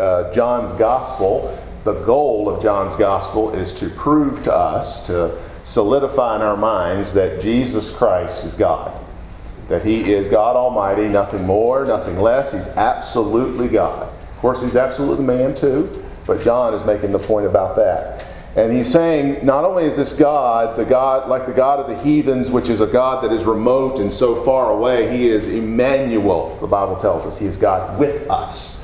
uh, John's gospel, the goal of John's gospel is to prove to us, to solidify in our minds that Jesus Christ is God. That he is God Almighty, nothing more, nothing less. He's absolutely God. Of course, he's absolutely man too, but John is making the point about that. And he's saying, not only is this God, the God like the God of the heathens, which is a God that is remote and so far away, he is Emmanuel, the Bible tells us. He is God with us.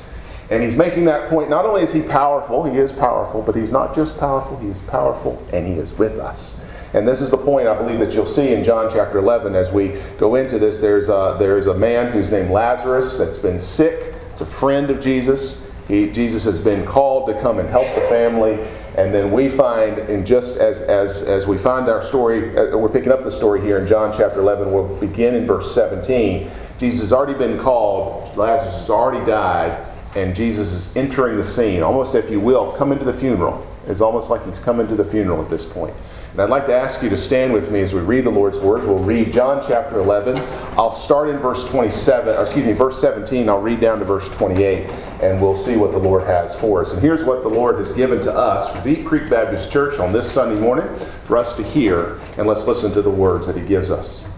And he's making that point. Not only is he powerful, he is powerful, but he's not just powerful, he is powerful and he is with us. And this is the point I believe that you'll see in John chapter 11 as we go into this. There's a, there's a man who's named Lazarus that's been sick. It's a friend of Jesus. He, Jesus has been called to come and help the family. And then we find, in just as, as, as we find our story, uh, we're picking up the story here in John chapter 11, we'll begin in verse 17. Jesus has already been called, Lazarus has already died, and Jesus is entering the scene, almost, if you will, come into the funeral. It's almost like he's come into the funeral at this point. And I'd like to ask you to stand with me as we read the Lord's words. We'll read John chapter 11. I'll start in verse 27, or excuse me, verse 17. I'll read down to verse 28, and we'll see what the Lord has for us. And here's what the Lord has given to us for Deep Creek Baptist Church on this Sunday morning for us to hear, and let's listen to the words that He gives us.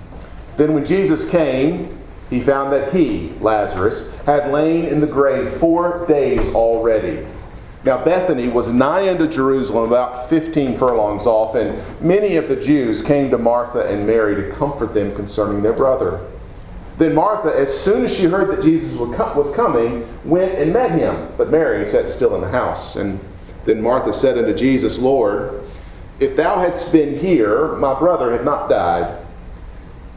Then when Jesus came, he found that he, Lazarus, had lain in the grave four days already. Now, Bethany was nigh unto Jerusalem, about 15 furlongs off, and many of the Jews came to Martha and Mary to comfort them concerning their brother. Then Martha, as soon as she heard that Jesus was coming, went and met him. But Mary sat still in the house. And then Martha said unto Jesus, Lord, if thou hadst been here, my brother had not died.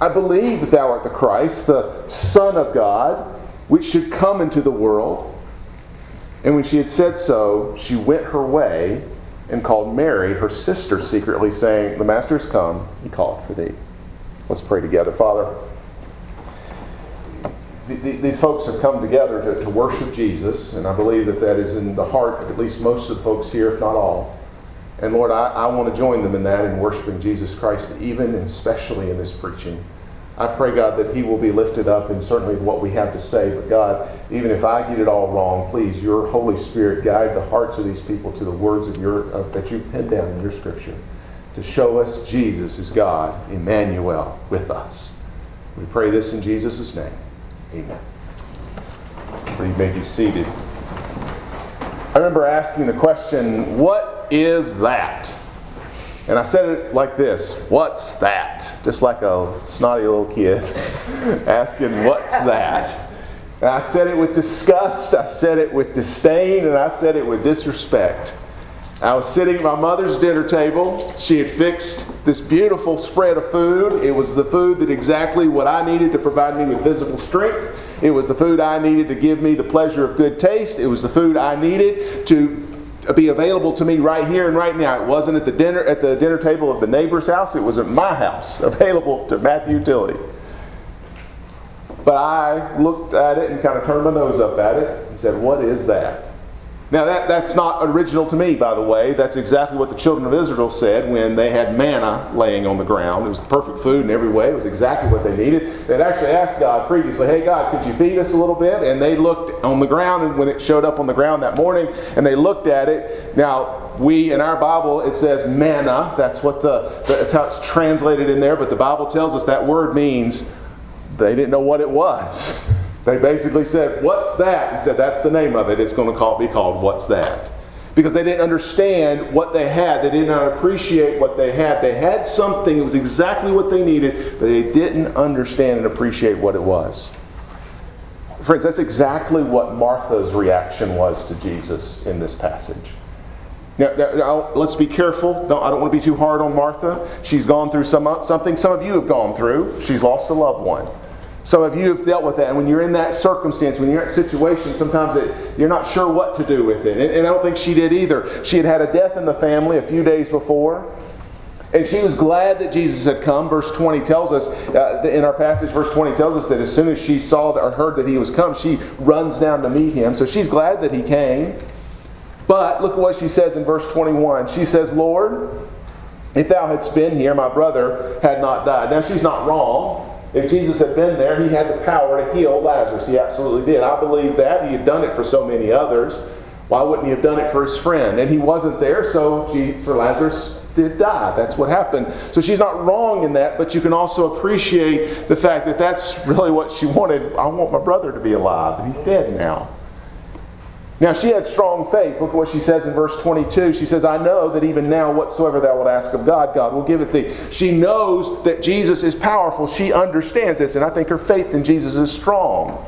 I believe that thou art the Christ, the Son of God, which should come into the world. And when she had said so, she went her way and called Mary, her sister, secretly, saying, The Master is come, he calleth for thee. Let's pray together. Father, these folks have come together to, to worship Jesus, and I believe that that is in the heart of at least most of the folks here, if not all. And Lord, I, I want to join them in that in worshiping Jesus Christ, even and especially in this preaching. I pray, God, that He will be lifted up in certainly what we have to say. But God, even if I get it all wrong, please, Your Holy Spirit guide the hearts of these people to the words of your uh, that you penned down in Your Scripture to show us Jesus is God, Emmanuel, with us. We pray this in Jesus' name. Amen. You may be seated. I remember asking the question, "What is that?" And I said it like this What's that? Just like a snotty little kid asking, What's that? And I said it with disgust, I said it with disdain, and I said it with disrespect. I was sitting at my mother's dinner table. She had fixed this beautiful spread of food. It was the food that exactly what I needed to provide me with physical strength. It was the food I needed to give me the pleasure of good taste. It was the food I needed to be available to me right here and right now. It wasn't at the dinner at the dinner table of the neighbor's house. It was at my house, available to Matthew Tilley. But I looked at it and kind of turned my nose up at it and said, "What is that?" Now, that, that's not original to me, by the way. That's exactly what the children of Israel said when they had manna laying on the ground. It was the perfect food in every way. It was exactly what they needed. They'd actually asked God previously, Hey, God, could you feed us a little bit? And they looked on the ground, and when it showed up on the ground that morning, and they looked at it. Now, we, in our Bible, it says manna. That's what the, that's how it's translated in there. But the Bible tells us that word means they didn't know what it was. They basically said, What's that? He said, That's the name of it. It's going to call, be called What's That? Because they didn't understand what they had. They did not appreciate what they had. They had something, it was exactly what they needed, but they didn't understand and appreciate what it was. Friends, that's exactly what Martha's reaction was to Jesus in this passage. Now, now, let's be careful. I don't want to be too hard on Martha. She's gone through some, something some of you have gone through. She's lost a loved one. Some of you have dealt with that. And when you're in that circumstance, when you're in that situation, sometimes it, you're not sure what to do with it. And, and I don't think she did either. She had had a death in the family a few days before. And she was glad that Jesus had come. Verse 20 tells us, uh, in our passage, verse 20 tells us that as soon as she saw or heard that he was come, she runs down to meet him. So she's glad that he came. But look at what she says in verse 21. She says, Lord, if thou hadst been here, my brother had not died. Now she's not wrong. If Jesus had been there, he had the power to heal Lazarus. He absolutely did. I believe that. He had done it for so many others. Why wouldn't he have done it for his friend? And he wasn't there, so for Lazarus did die. That's what happened. So she's not wrong in that, but you can also appreciate the fact that that's really what she wanted. I want my brother to be alive, and he's dead now. Now, she had strong faith. Look at what she says in verse 22. She says, I know that even now, whatsoever thou wilt ask of God, God will give it thee. She knows that Jesus is powerful. She understands this, and I think her faith in Jesus is strong.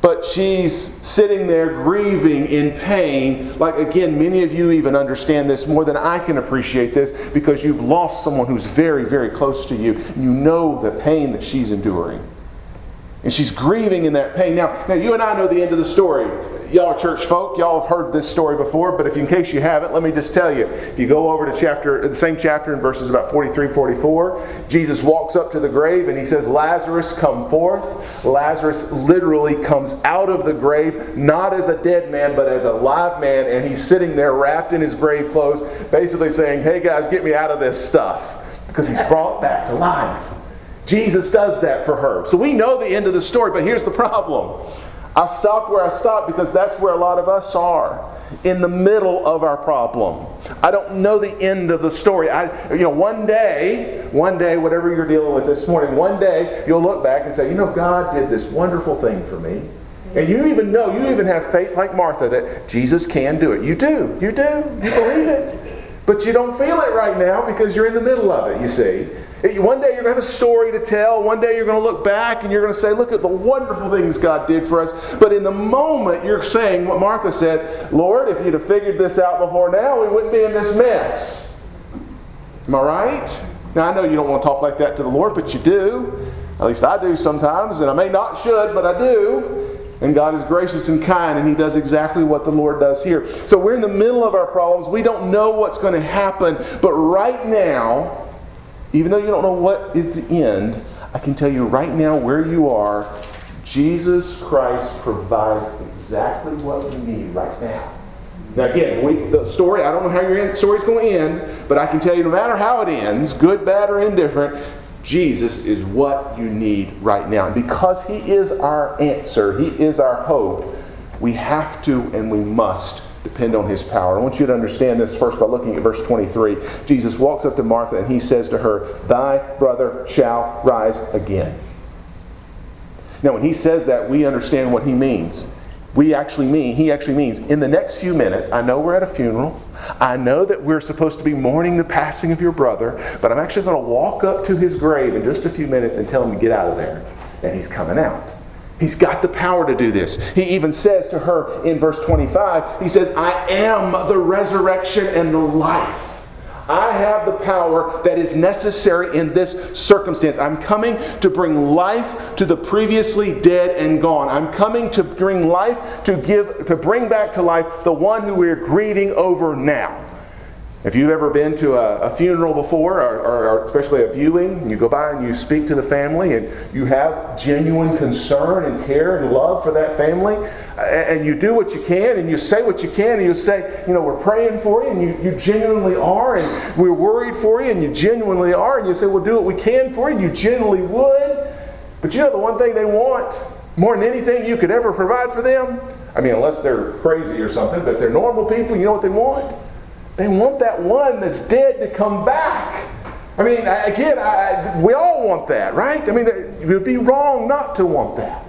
But she's sitting there grieving in pain. Like, again, many of you even understand this more than I can appreciate this because you've lost someone who's very, very close to you. You know the pain that she's enduring. And she's grieving in that pain. Now, now you and I know the end of the story y'all are church folk. Y'all have heard this story before, but if you, in case you haven't, let me just tell you. If you go over to chapter, the same chapter in verses about 43, 44, Jesus walks up to the grave and he says, Lazarus, come forth. Lazarus literally comes out of the grave, not as a dead man, but as a live man, and he's sitting there wrapped in his grave clothes, basically saying, Hey guys, get me out of this stuff. Because he's brought back to life. Jesus does that for her. So we know the end of the story, but here's the problem. I stopped where I stopped because that's where a lot of us are in the middle of our problem. I don't know the end of the story. I, you know, one day, one day, whatever you're dealing with this morning, one day you'll look back and say, you know, God did this wonderful thing for me. And you even know, you even have faith like Martha that Jesus can do it. You do. You do. You believe it. But you don't feel it right now because you're in the middle of it, you see. One day you're going to have a story to tell. One day you're going to look back and you're going to say, Look at the wonderful things God did for us. But in the moment, you're saying what Martha said Lord, if you'd have figured this out before now, we wouldn't be in this mess. Am I right? Now, I know you don't want to talk like that to the Lord, but you do. At least I do sometimes, and I may not should, but I do. And God is gracious and kind, and He does exactly what the Lord does here. So we're in the middle of our problems. We don't know what's going to happen, but right now, even though you don't know what is the end, I can tell you right now where you are, Jesus Christ provides exactly what you need right now. Now, again, we, the story, I don't know how your story's going to end, but I can tell you no matter how it ends, good, bad, or indifferent, Jesus is what you need right now. And because He is our answer, He is our hope, we have to and we must depend on his power. I want you to understand this first by looking at verse 23. Jesus walks up to Martha and he says to her, Thy brother shall rise again. Now, when he says that, we understand what he means. We actually mean, he actually means, in the next few minutes, I know we're at a funeral. I know that we're supposed to be mourning the passing of your brother, but I'm actually going to walk up to his grave in just a few minutes and tell him to get out of there. And he's coming out. He's got the power to do this. He even says to her in verse 25, He says, I am the resurrection and the life. I have the power that is necessary in this circumstance. I'm coming to bring life to the previously dead and gone. I'm coming to bring life to give to bring back to life the one who we're grieving over now. If you've ever been to a, a funeral before, or, or, or, especially a viewing, you go by and you speak to the family and you have genuine concern and care and love for that family, and you do what you can and you say what you can and you say, you know, we're praying for you and you, you genuinely are, and we're worried for you and you genuinely are, and you say, we'll do what we can for you, and you genuinely would. But you know the one thing they want more than anything you could ever provide for them? I mean, unless they're crazy or something, but if they're normal people, you know what they want? They want that one that's dead to come back. I mean, again, I, we all want that, right? I mean, it would be wrong not to want that.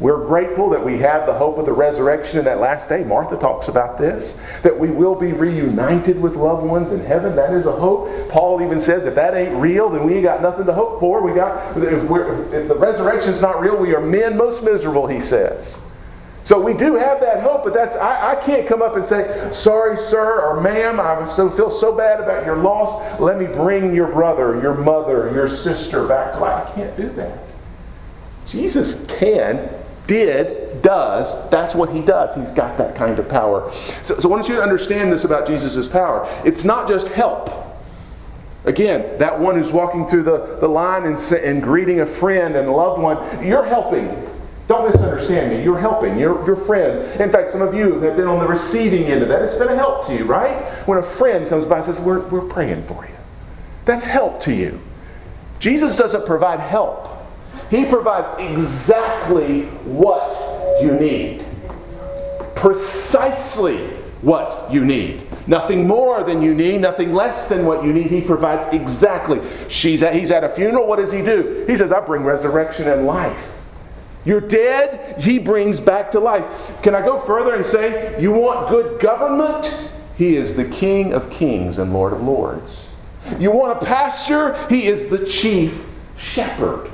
We're grateful that we have the hope of the resurrection in that last day. Martha talks about this, that we will be reunited with loved ones in heaven. That is a hope. Paul even says if that ain't real, then we ain't got nothing to hope for. We got if, if the resurrection is not real, we are men most miserable, he says. So we do have that hope, but that's I, I, can't come up and say, sorry, sir or ma'am, I so, feel so bad about your loss. Let me bring your brother, your mother, your sister back to life. I can't do that. Jesus can, did, does. That's what he does. He's got that kind of power. So, so I want you to understand this about Jesus' power. It's not just help. Again, that one who's walking through the, the line and, and greeting a friend and a loved one, you're helping. Don't misunderstand me. You're helping. You're your friend. In fact, some of you have been on the receiving end of that. It's been a help to you, right? When a friend comes by and says, We're, we're praying for you. That's help to you. Jesus doesn't provide help, He provides exactly what you need. Precisely what you need. Nothing more than you need, nothing less than what you need. He provides exactly. She's at, he's at a funeral. What does he do? He says, I bring resurrection and life. You're dead, he brings back to life. Can I go further and say, you want good government? He is the King of kings and Lord of lords. You want a pastor? He is the chief shepherd.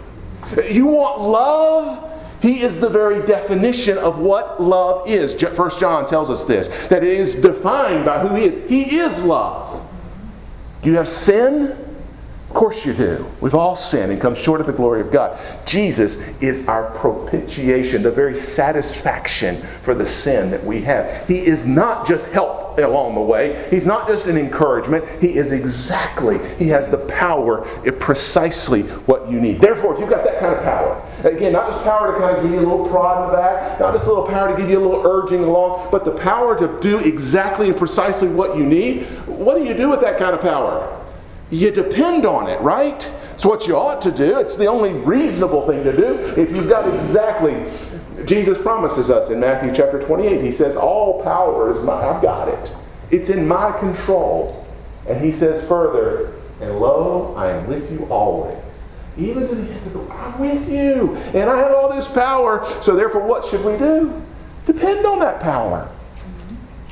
You want love? He is the very definition of what love is. First John tells us this that it is defined by who he is. He is love. You have sin? Of course you do. We've all sinned and come short of the glory of God. Jesus is our propitiation, the very satisfaction for the sin that we have. He is not just help along the way, He's not just an encouragement. He is exactly, He has the power, precisely what you need. Therefore, if you've got that kind of power, again, not just power to kind of give you a little prod in the back, not just a little power to give you a little urging along, but the power to do exactly and precisely what you need, what do you do with that kind of power? You depend on it, right? It's what you ought to do. It's the only reasonable thing to do. If you've got exactly, Jesus promises us in Matthew chapter 28, He says, All power is mine. I've got it. It's in my control. And He says further, And lo, I am with you always. Even to the end of the world, I'm with you. And I have all this power. So therefore, what should we do? Depend on that power.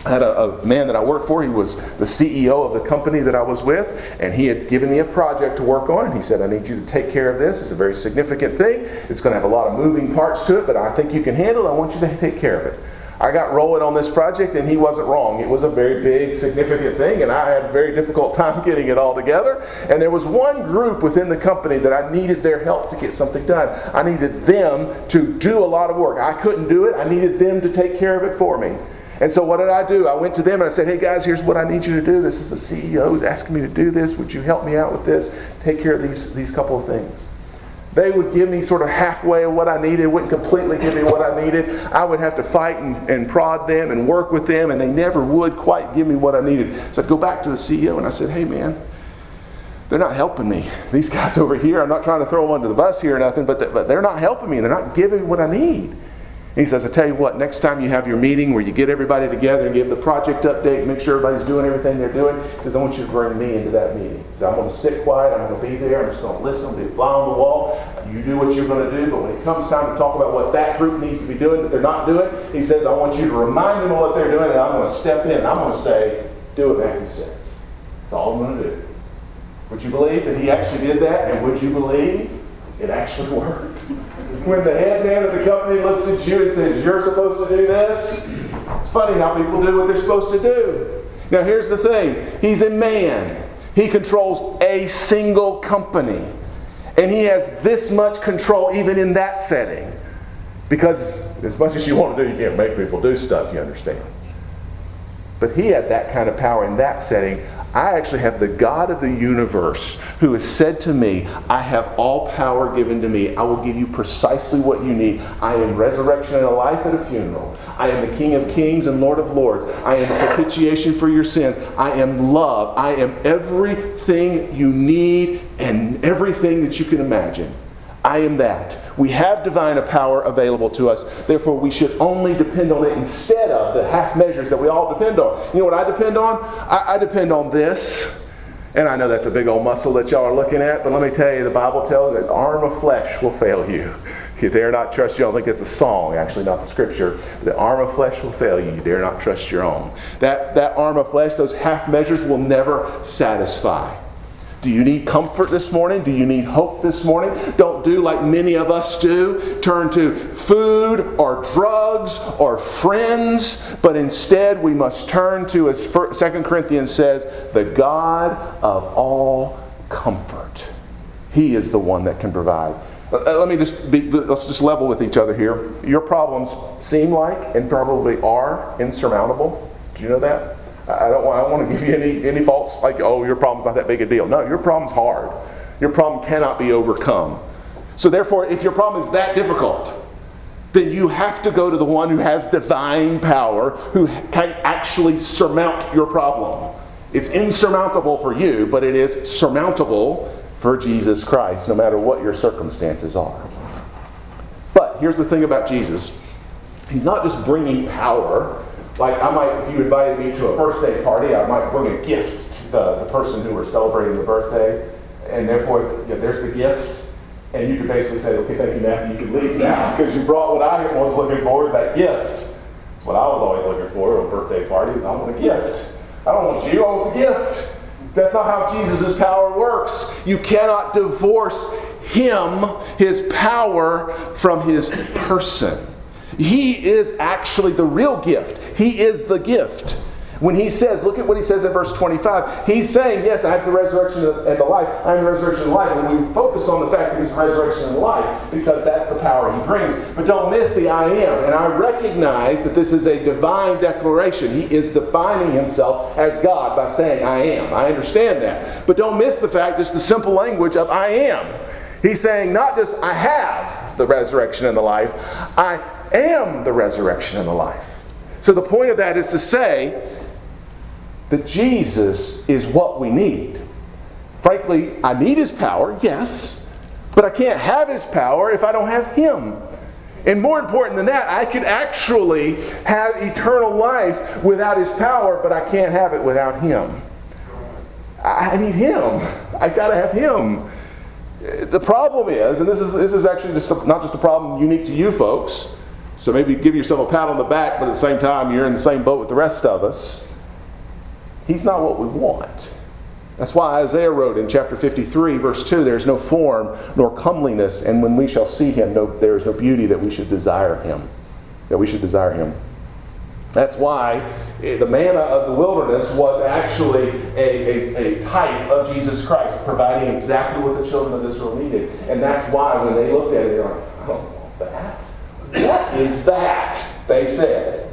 I had a, a, man that I worked for. He was the CEO of the company that I was with, and he had given me a project to work on. And he said, I need you to take care of this. It's a very significant thing. It's going to have a lot of moving parts to it, but I think you can handle it. I want you to take care of it. I got rolling on this project, and he wasn't wrong. It was a very big, significant thing, and I had a very difficult time getting it all together. And there was one group within the company that I needed their help to get something done. I needed them to do a lot of work. I couldn't do it, I needed them to take care of it for me. And so what did I do? I went to them and I said, hey guys, here's what I need you to do. This is the CEO who's asking me to do this. Would you help me out with this? Take care of these, these couple of things. They would give me sort of halfway what I needed, wouldn't completely give me what I needed. I would have to fight and, and prod them and work with them, and they never would quite give me what I needed. So I go back to the CEO and I said, hey man, they're not helping me. These guys over here, I'm not trying to throw them under the bus here or nothing, but, but they're not helping me. They're not giving what I need he says, I tell you what, next time you have your meeting where you get everybody together and give the project update, make sure everybody's doing everything they're doing, he says, I want you to bring me into that meeting. He says, I'm going to sit quiet, I'm going to be there, I'm just going to listen, be fly on the wall. You do what you're going to do, but when it comes time to talk about what that group needs to be doing that they're not doing, he says, I want you to remind them of what they're doing, and I'm going to step in and I'm going to say, do what Matthew says. That's all I'm going to do. Would you believe that he actually did that? And would you believe it actually worked? When the head man of the company looks at you and says, You're supposed to do this, it's funny how people do what they're supposed to do. Now, here's the thing He's a man, he controls a single company. And he has this much control even in that setting. Because as much as you want to do, you can't make people do stuff, you understand. But he had that kind of power in that setting. I actually have the God of the universe who has said to me, I have all power given to me. I will give you precisely what you need. I am resurrection and a life at a funeral. I am the King of kings and Lord of lords. I am propitiation for your sins. I am love. I am everything you need and everything that you can imagine. I am that. We have divine power available to us. Therefore, we should only depend on it instead of the half measures that we all depend on. You know what I depend on? I, I depend on this. And I know that's a big old muscle that y'all are looking at, but let me tell you, the Bible tells that the arm of flesh will fail you. You dare not trust your own. I think it's a song, actually, not the scripture. The arm of flesh will fail you. You dare not trust your own. That, that arm of flesh, those half measures will never satisfy. Do you need comfort this morning? Do you need hope this morning? Don't do like many of us do. Turn to food or drugs or friends, but instead we must turn to, as 2 Corinthians says, the God of all comfort. He is the one that can provide Uh, let me just be, let's just level with each other here. Your problems seem like and probably are insurmountable. Do you know that? I don't want, I want to give you any, any false, like, oh, your problem's not that big a deal. No, your problem's hard. Your problem cannot be overcome. So, therefore, if your problem is that difficult, then you have to go to the one who has divine power, who can actually surmount your problem. It's insurmountable for you, but it is surmountable for Jesus Christ, no matter what your circumstances are. But here's the thing about Jesus He's not just bringing power. Like, I might, if you invited me to a birthday party, I might bring a gift to the, the person who we're celebrating the birthday, and therefore, you know, there's the gift. And you could basically say, okay, thank you, Matthew, you can leave now because you brought what I was looking for is that gift. It's what I was always looking for at a birthday party is I want a gift. I don't want you, I want the gift. That's not how Jesus' power works. You cannot divorce him, his power, from his person. He is actually the real gift. He is the gift. When he says, look at what he says in verse 25. He's saying, Yes, I have the resurrection and the life. I am the resurrection and life. And we focus on the fact that he's resurrection and life because that's the power he brings. But don't miss the I am. And I recognize that this is a divine declaration. He is defining himself as God by saying, I am. I understand that. But don't miss the fact, just the simple language of I am. He's saying, not just I have the resurrection and the life, I am the resurrection and the life. So the point of that is to say, that Jesus is what we need. Frankly, I need his power, yes, but I can't have his power if I don't have him. And more important than that, I could actually have eternal life without his power, but I can't have it without him. I need him. I got to have him. The problem is, and this is, this is actually just a, not just a problem unique to you folks, so maybe give yourself a pat on the back, but at the same time, you're in the same boat with the rest of us. He's not what we want. That's why Isaiah wrote in chapter 53, verse 2 there is no form nor comeliness, and when we shall see him, no, there is no beauty that we should desire him. That we should desire him. That's why eh, the manna of the wilderness was actually a, a, a, type of Jesus Christ, providing exactly what the children of Israel needed. And that's why when they looked at it, they're like, I don't want that. What is that? They said.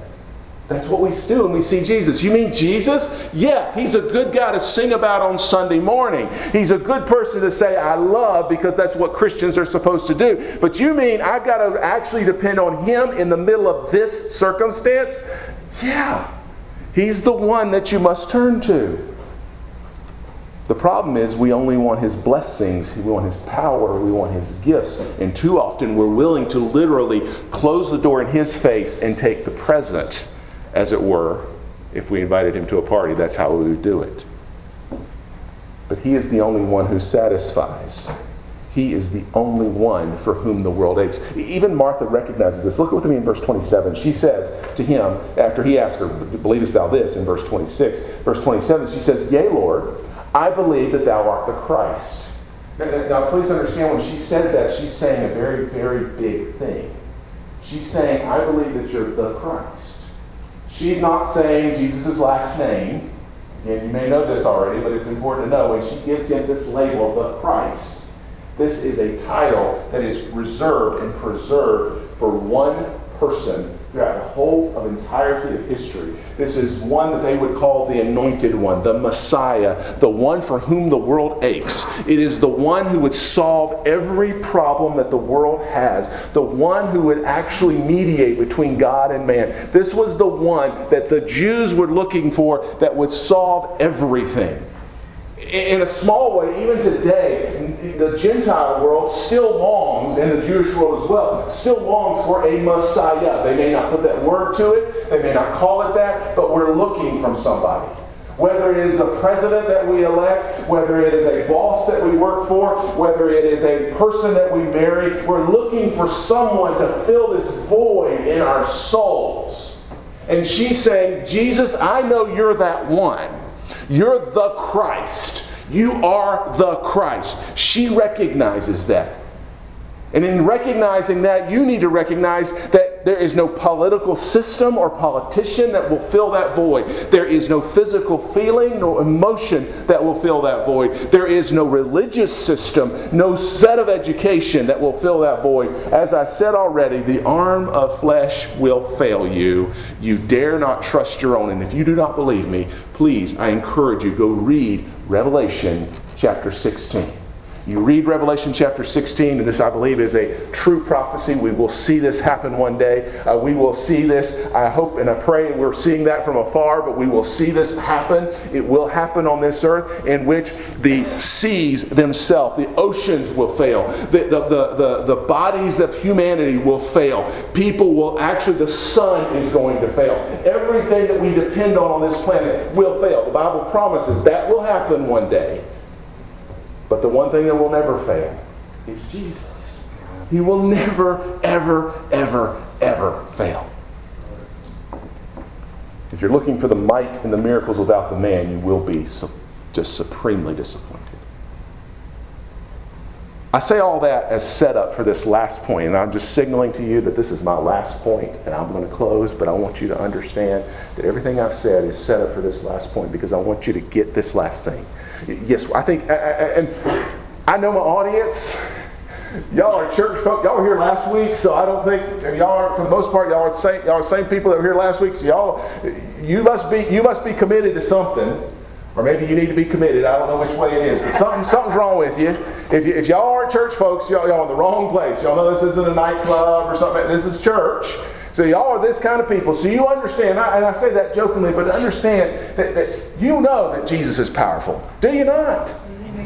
That's what we do when we see Jesus. You mean Jesus? Yeah, he's a good guy to sing about on Sunday morning. He's a good person to say, I love, because that's what Christians are supposed to do. But you mean I've got to actually depend on him in the middle of this circumstance? Yeah, he's the one that you must turn to. The problem is, we only want his blessings, we want his power, we want his gifts. And too often, we're willing to literally close the door in his face and take the present as it were, if we invited him to a party, that's how we would do it. But he is the only one who satisfies. He is the only one for whom the world aches. Even Martha recognizes this. Look at with me in verse 27. She says to him, after he asked her, Believest thou this? in verse 26. Verse 27, she says, Yea, Lord, I believe that thou art the Christ. Now, please understand when she says that, she's saying a very, very big thing. She's saying, I believe that you're the Christ. She's not saying Jesus' last name. Again, you may know this already, but it's important to know when she gives him this label, the Christ, this is a title that is reserved and preserved for one person throughout the whole of entirety of history. This is one that they would call the anointed one, the Messiah, the one for whom the world aches. It is the one who would solve every problem that the world has, the one who would actually mediate between God and man. This was the one that the Jews were looking for that would solve everything in a small way, even today, the Gentile world still longs, and the Jewish world as well, still longs for a Messiah. They may not put that word to it, they may not call it that, but we're looking from somebody. Whether it is a president that we elect, whether it is a boss that we work for, whether it is a person that we marry, we're looking for someone to fill this void in our souls. And she's saying, Jesus, I know you're that one. You're the Christ. You are the Christ. She recognizes that. And in recognizing that, you need to recognize that there is no political system or politician that will fill that void. There is no physical feeling nor emotion that will fill that void. There is no religious system, no set of education that will fill that void. As I said already, the arm of flesh will fail you. You dare not trust your own. And if you do not believe me, please, I encourage you, go read Revelation chapter 16. You read Revelation chapter 16, and this, I believe, is a true prophecy. We will see this happen one day. Uh, we will see this, I hope and I pray we're seeing that from afar, but we will see this happen. It will happen on this earth in which the seas themselves, the oceans will fail, the, the, the, the, the bodies of humanity will fail. People will actually, the sun is going to fail. Everything that we depend on on this planet will fail. The Bible promises that will happen one day. But the one thing that will never fail is Jesus. He will never, ever, ever, ever fail. If you're looking for the might and the miracles without the man, you will be just supremely disappointed. I say all that as setup for this last point, and I'm just signaling to you that this is my last point, and I'm going to close, but I want you to understand that everything I've said is set up for this last point because I want you to get this last thing. Yes, I think, and I know my audience. Y'all are church folk. Y'all were here last week, so I don't think y'all are, for the most part, y'all are the same. Y'all are the same people that were here last week. So y'all, you must be, you must be committed to something. Or maybe you need to be committed. I don't know which way it is. But something, something's wrong with you. If, you, if y'all aren't church folks, y'all, y'all in the wrong place. Y'all know this isn't a nightclub or something. This is church. So y'all are this kind of people. So you understand, and I say that jokingly, but understand that, that you know that Jesus is powerful. Do you not?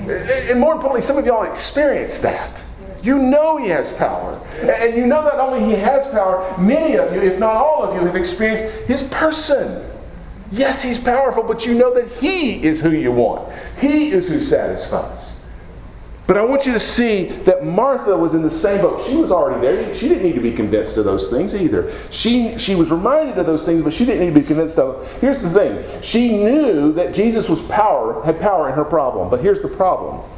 And more importantly, some of y'all experience that. You know He has power. And you know not only He has power, many of you, if not all of you, have experienced His person. Yes, he's powerful, but you know that he is who you want. He is who satisfies. But I want you to see that Martha was in the same boat. She was already there. She didn't need to be convinced of those things either. She, she was reminded of those things, but she didn't need to be convinced of them. Here's the thing she knew that Jesus was power, had power in her problem. But here's the problem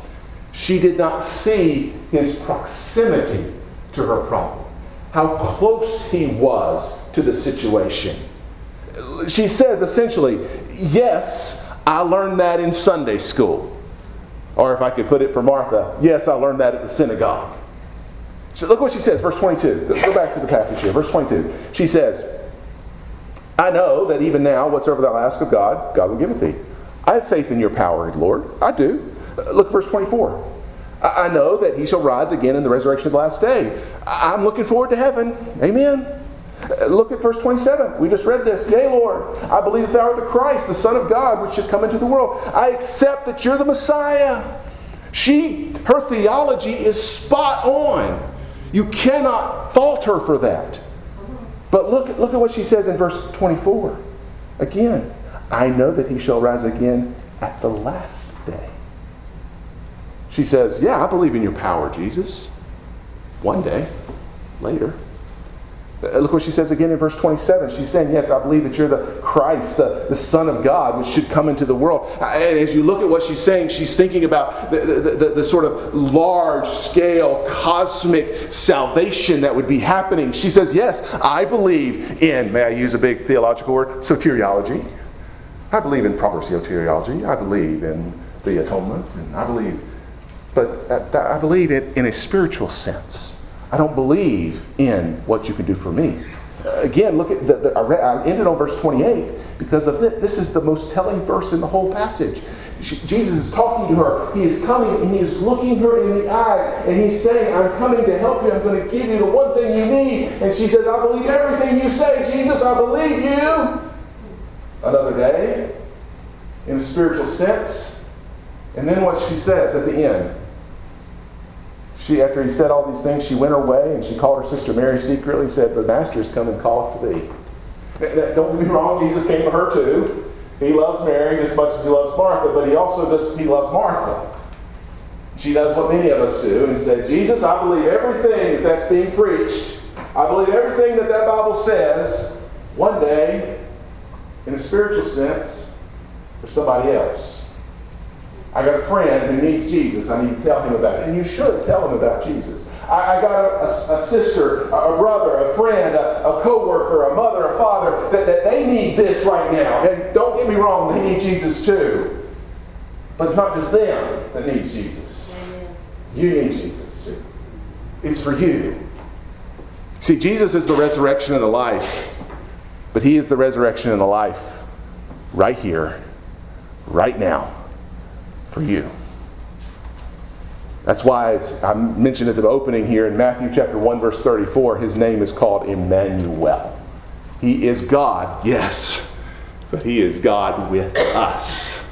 she did not see his proximity to her problem, how close he was to the situation she says essentially, yes, I learned that in Sunday school. Or if I could put it for Martha, yes, I learned that at the synagogue. So look what she says, verse 22. Go back to the passage here, verse 22. She says, I know that even now, whatsoever thou ask of God, God will give it thee. I have faith in your power, Lord. I do. Uh, look, verse 24. I know that he shall rise again in the resurrection of the last day. I'm looking forward to heaven. Amen. Uh, look at verse 27. We just read this. Yea, Lord, I believe that thou art the Christ, the Son of God, which should come into the world. I accept that you're the Messiah. She, her theology is spot on. You cannot fault her for that. But look, look at what she says in verse 24. Again, I know that he shall rise again at the last day. She says, Yeah, I believe in your power, Jesus. One day, later. Look what she says again in verse 27. She's saying, Yes, I believe that you're the Christ, the, the Son of God, which should come into the world. And as you look at what she's saying, she's thinking about the, the, the, the sort of large scale cosmic salvation that would be happening. She says, Yes, I believe in, may I use a big theological word, soteriology. I believe in proper soteriology. I believe in the atonement, and I believe, but uh, I believe it in a spiritual sense. I don't believe in what you can do for me. Again, look at the, the I, read, I ended on verse 28 because of this. This is the most telling verse in the whole passage. Jesus is talking to her. He is coming and he is looking her in the eye and he's saying, I'm coming to help you. I'm going to give you the one thing you need. And she says, I believe everything you say, Jesus. I believe you. Another day, in a spiritual sense. And then what she says at the end she, after he said all these things, she went her way and she called her sister Mary secretly and said, The master is come and calleth for thee. Don't me wrong, Jesus came for her too. He loves Mary as much as he loves Martha, but he also does he loves Martha. She does what many of us do and said, Jesus, I believe everything that's being preached. I believe everything that that Bible says. One day, in a spiritual sense, for somebody else. I got a friend who needs Jesus. I need to tell him about it. And you should tell him about Jesus. I, I got a, a, a, sister, a brother, a friend, a, a co worker, a mother, a father that, that they need this right now. And don't get me wrong, they need Jesus too. But it's not just them that needs Jesus. You need Jesus too. It's for you. See, Jesus is the resurrection and the life, but He is the resurrection and the life right here, right now, for you. That's why I mentioned at the opening here in Matthew chapter 1, verse 34, his name is called Emmanuel. He is God, yes, but he is God with us.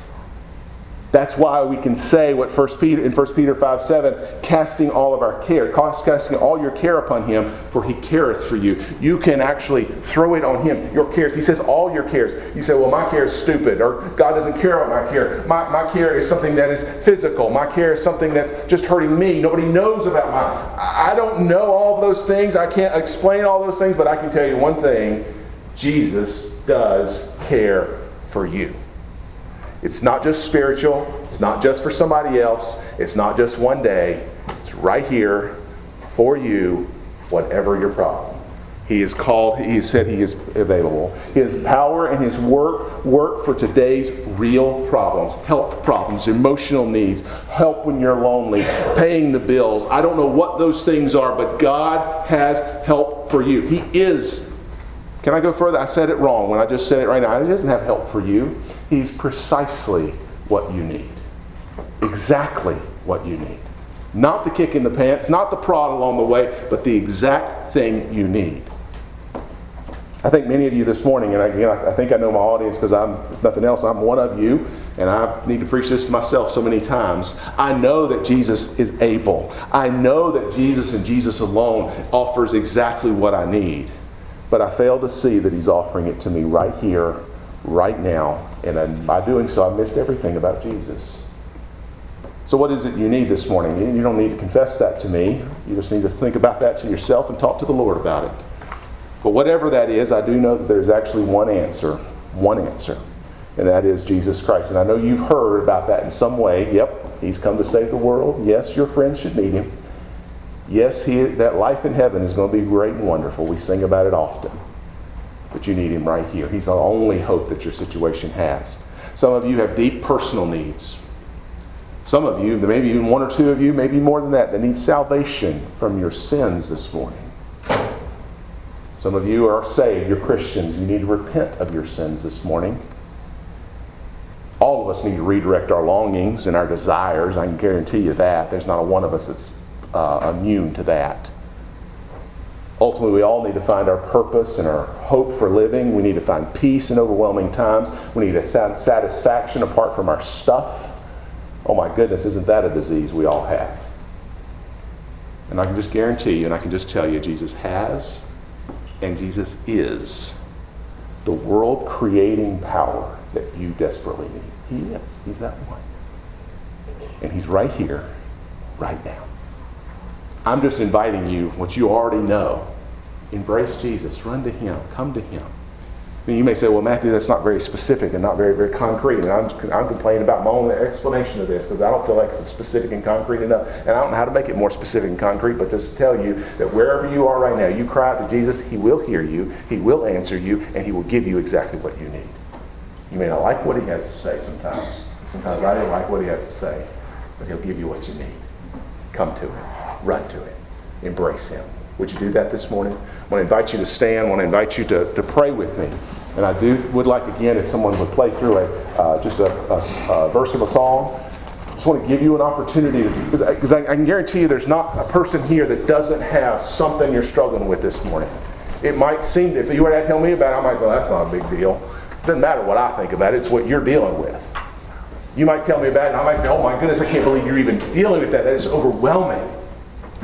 That's why we can say what First Peter in 1 Peter 5 7, casting all of our care, casting all your care upon him, for he careth for you. You can actually throw it on him, your cares. He says all your cares. You say, Well, my care is stupid, or God doesn't care about my care. My, my care is something that is physical. My care is something that's just hurting me. Nobody knows about my I don't know all those things. I can't explain all those things, but I can tell you one thing Jesus does care for you. It's not just spiritual, it's not just for somebody else, it's not just one day. It's right here for you, whatever your problem. He is called, he said he is available. His power and his work work for today's real problems health problems, emotional needs, help when you're lonely, paying the bills. I don't know what those things are, but God has help for you. He is. Can I go further? I said it wrong when I just said it right now. He doesn't have help for you. He's precisely what you need. Exactly what you need. Not the kick in the pants, not the prod along the way, but the exact thing you need. I think many of you this morning, and again, I think I know my audience because I'm, nothing else, I'm one of you, and I need to preach this to myself so many times. I know that Jesus is able. I know that Jesus and Jesus alone offers exactly what I need. But I fail to see that He's offering it to me right here right now. And by doing so, I missed everything about Jesus. So, what is it you need this morning? You don't need to confess that to me. You just need to think about that to yourself and talk to the Lord about it. But whatever that is, I do know that there's actually one answer. One answer. And that is Jesus Christ. And I know you've heard about that in some way. Yep, He's come to save the world. Yes, your friends should meet Him. Yes, he, that life in heaven is going to be great and wonderful. We sing about it often but you need Him right here. He's the only hope that your situation has. Some of you have deep personal needs. Some of you, maybe even one or two of you, maybe more than that, that need salvation from your sins this morning. Some of you are saved, you're Christians. You need to repent of your sins this morning. All of us need to redirect our longings and our desires. I can guarantee you that. There's not a one of us that's uh, immune to that. Ultimately, we all need to find our purpose and our hope for living. We need to find peace in overwhelming times. We need a satisfaction apart from our stuff. Oh my goodness, isn't that a disease we all have? And I can just guarantee you, and I can just tell you, Jesus has and Jesus is the world creating power that you desperately need. He is. He's that one. And He's right here, right now. I'm just inviting you, what you already know, embrace Jesus, run to Him, come to Him. And you may say, well, Matthew, that's not very specific and not very, very concrete. And I'm, I'm complaining about my own explanation of this because I don't feel like it's specific and concrete enough. And I don't know how to make it more specific and concrete, but just to tell you that wherever you are right now, you cry out to Jesus, He will hear you, He will answer you, and He will give you exactly what you need. You may not like what He has to say sometimes. Sometimes I don't like what He has to say, but He'll give you what you need. Come to Him. Run to Him. Embrace Him. Would you do that this morning? I want to invite you to stand. I want to invite you to, to pray with me. And I do would like again if someone would play through a uh, just a, a, a, verse of a song. I just want to give you an opportunity because I, I, can guarantee you there's not a person here that doesn't have something you're struggling with this morning. It might seem if you were to tell me about it, I might say well, that's not a big deal. It doesn't matter what I think about it; it's what you're dealing with. You might tell me about it, and I might say, "Oh my goodness, I can't believe you're even dealing with that. That is overwhelming."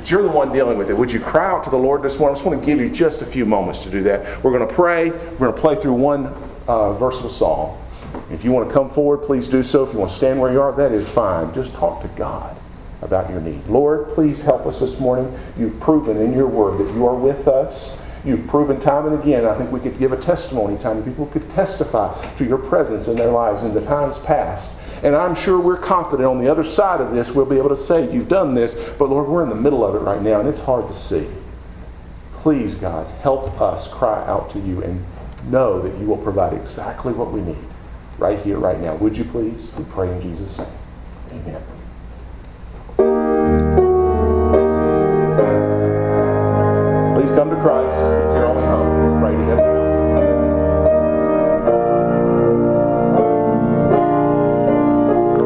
But you're the one dealing with it. Would you cry out to the Lord this morning? I just want to give you just a few moments to do that. We're going to pray. We're going to play through one uh, verse of a song. If you want to come forward, please do so. If you want to stand where you are, that is fine. Just talk to God about your need. Lord, please help us this morning. You've proven in your word that you are with us. You've proven time and again. I think we could give a testimony time. People could testify to your presence in their lives in the times past And I'm sure we're confident on the other side of this, we'll be able to say, You've done this, but Lord, we're in the middle of it right now, and it's hard to see. Please, God, help us cry out to you and know that you will provide exactly what we need right here, right now. Would you please? We pray in Jesus' name. Amen. Please come to Christ. He's your only hope. Pray to Him.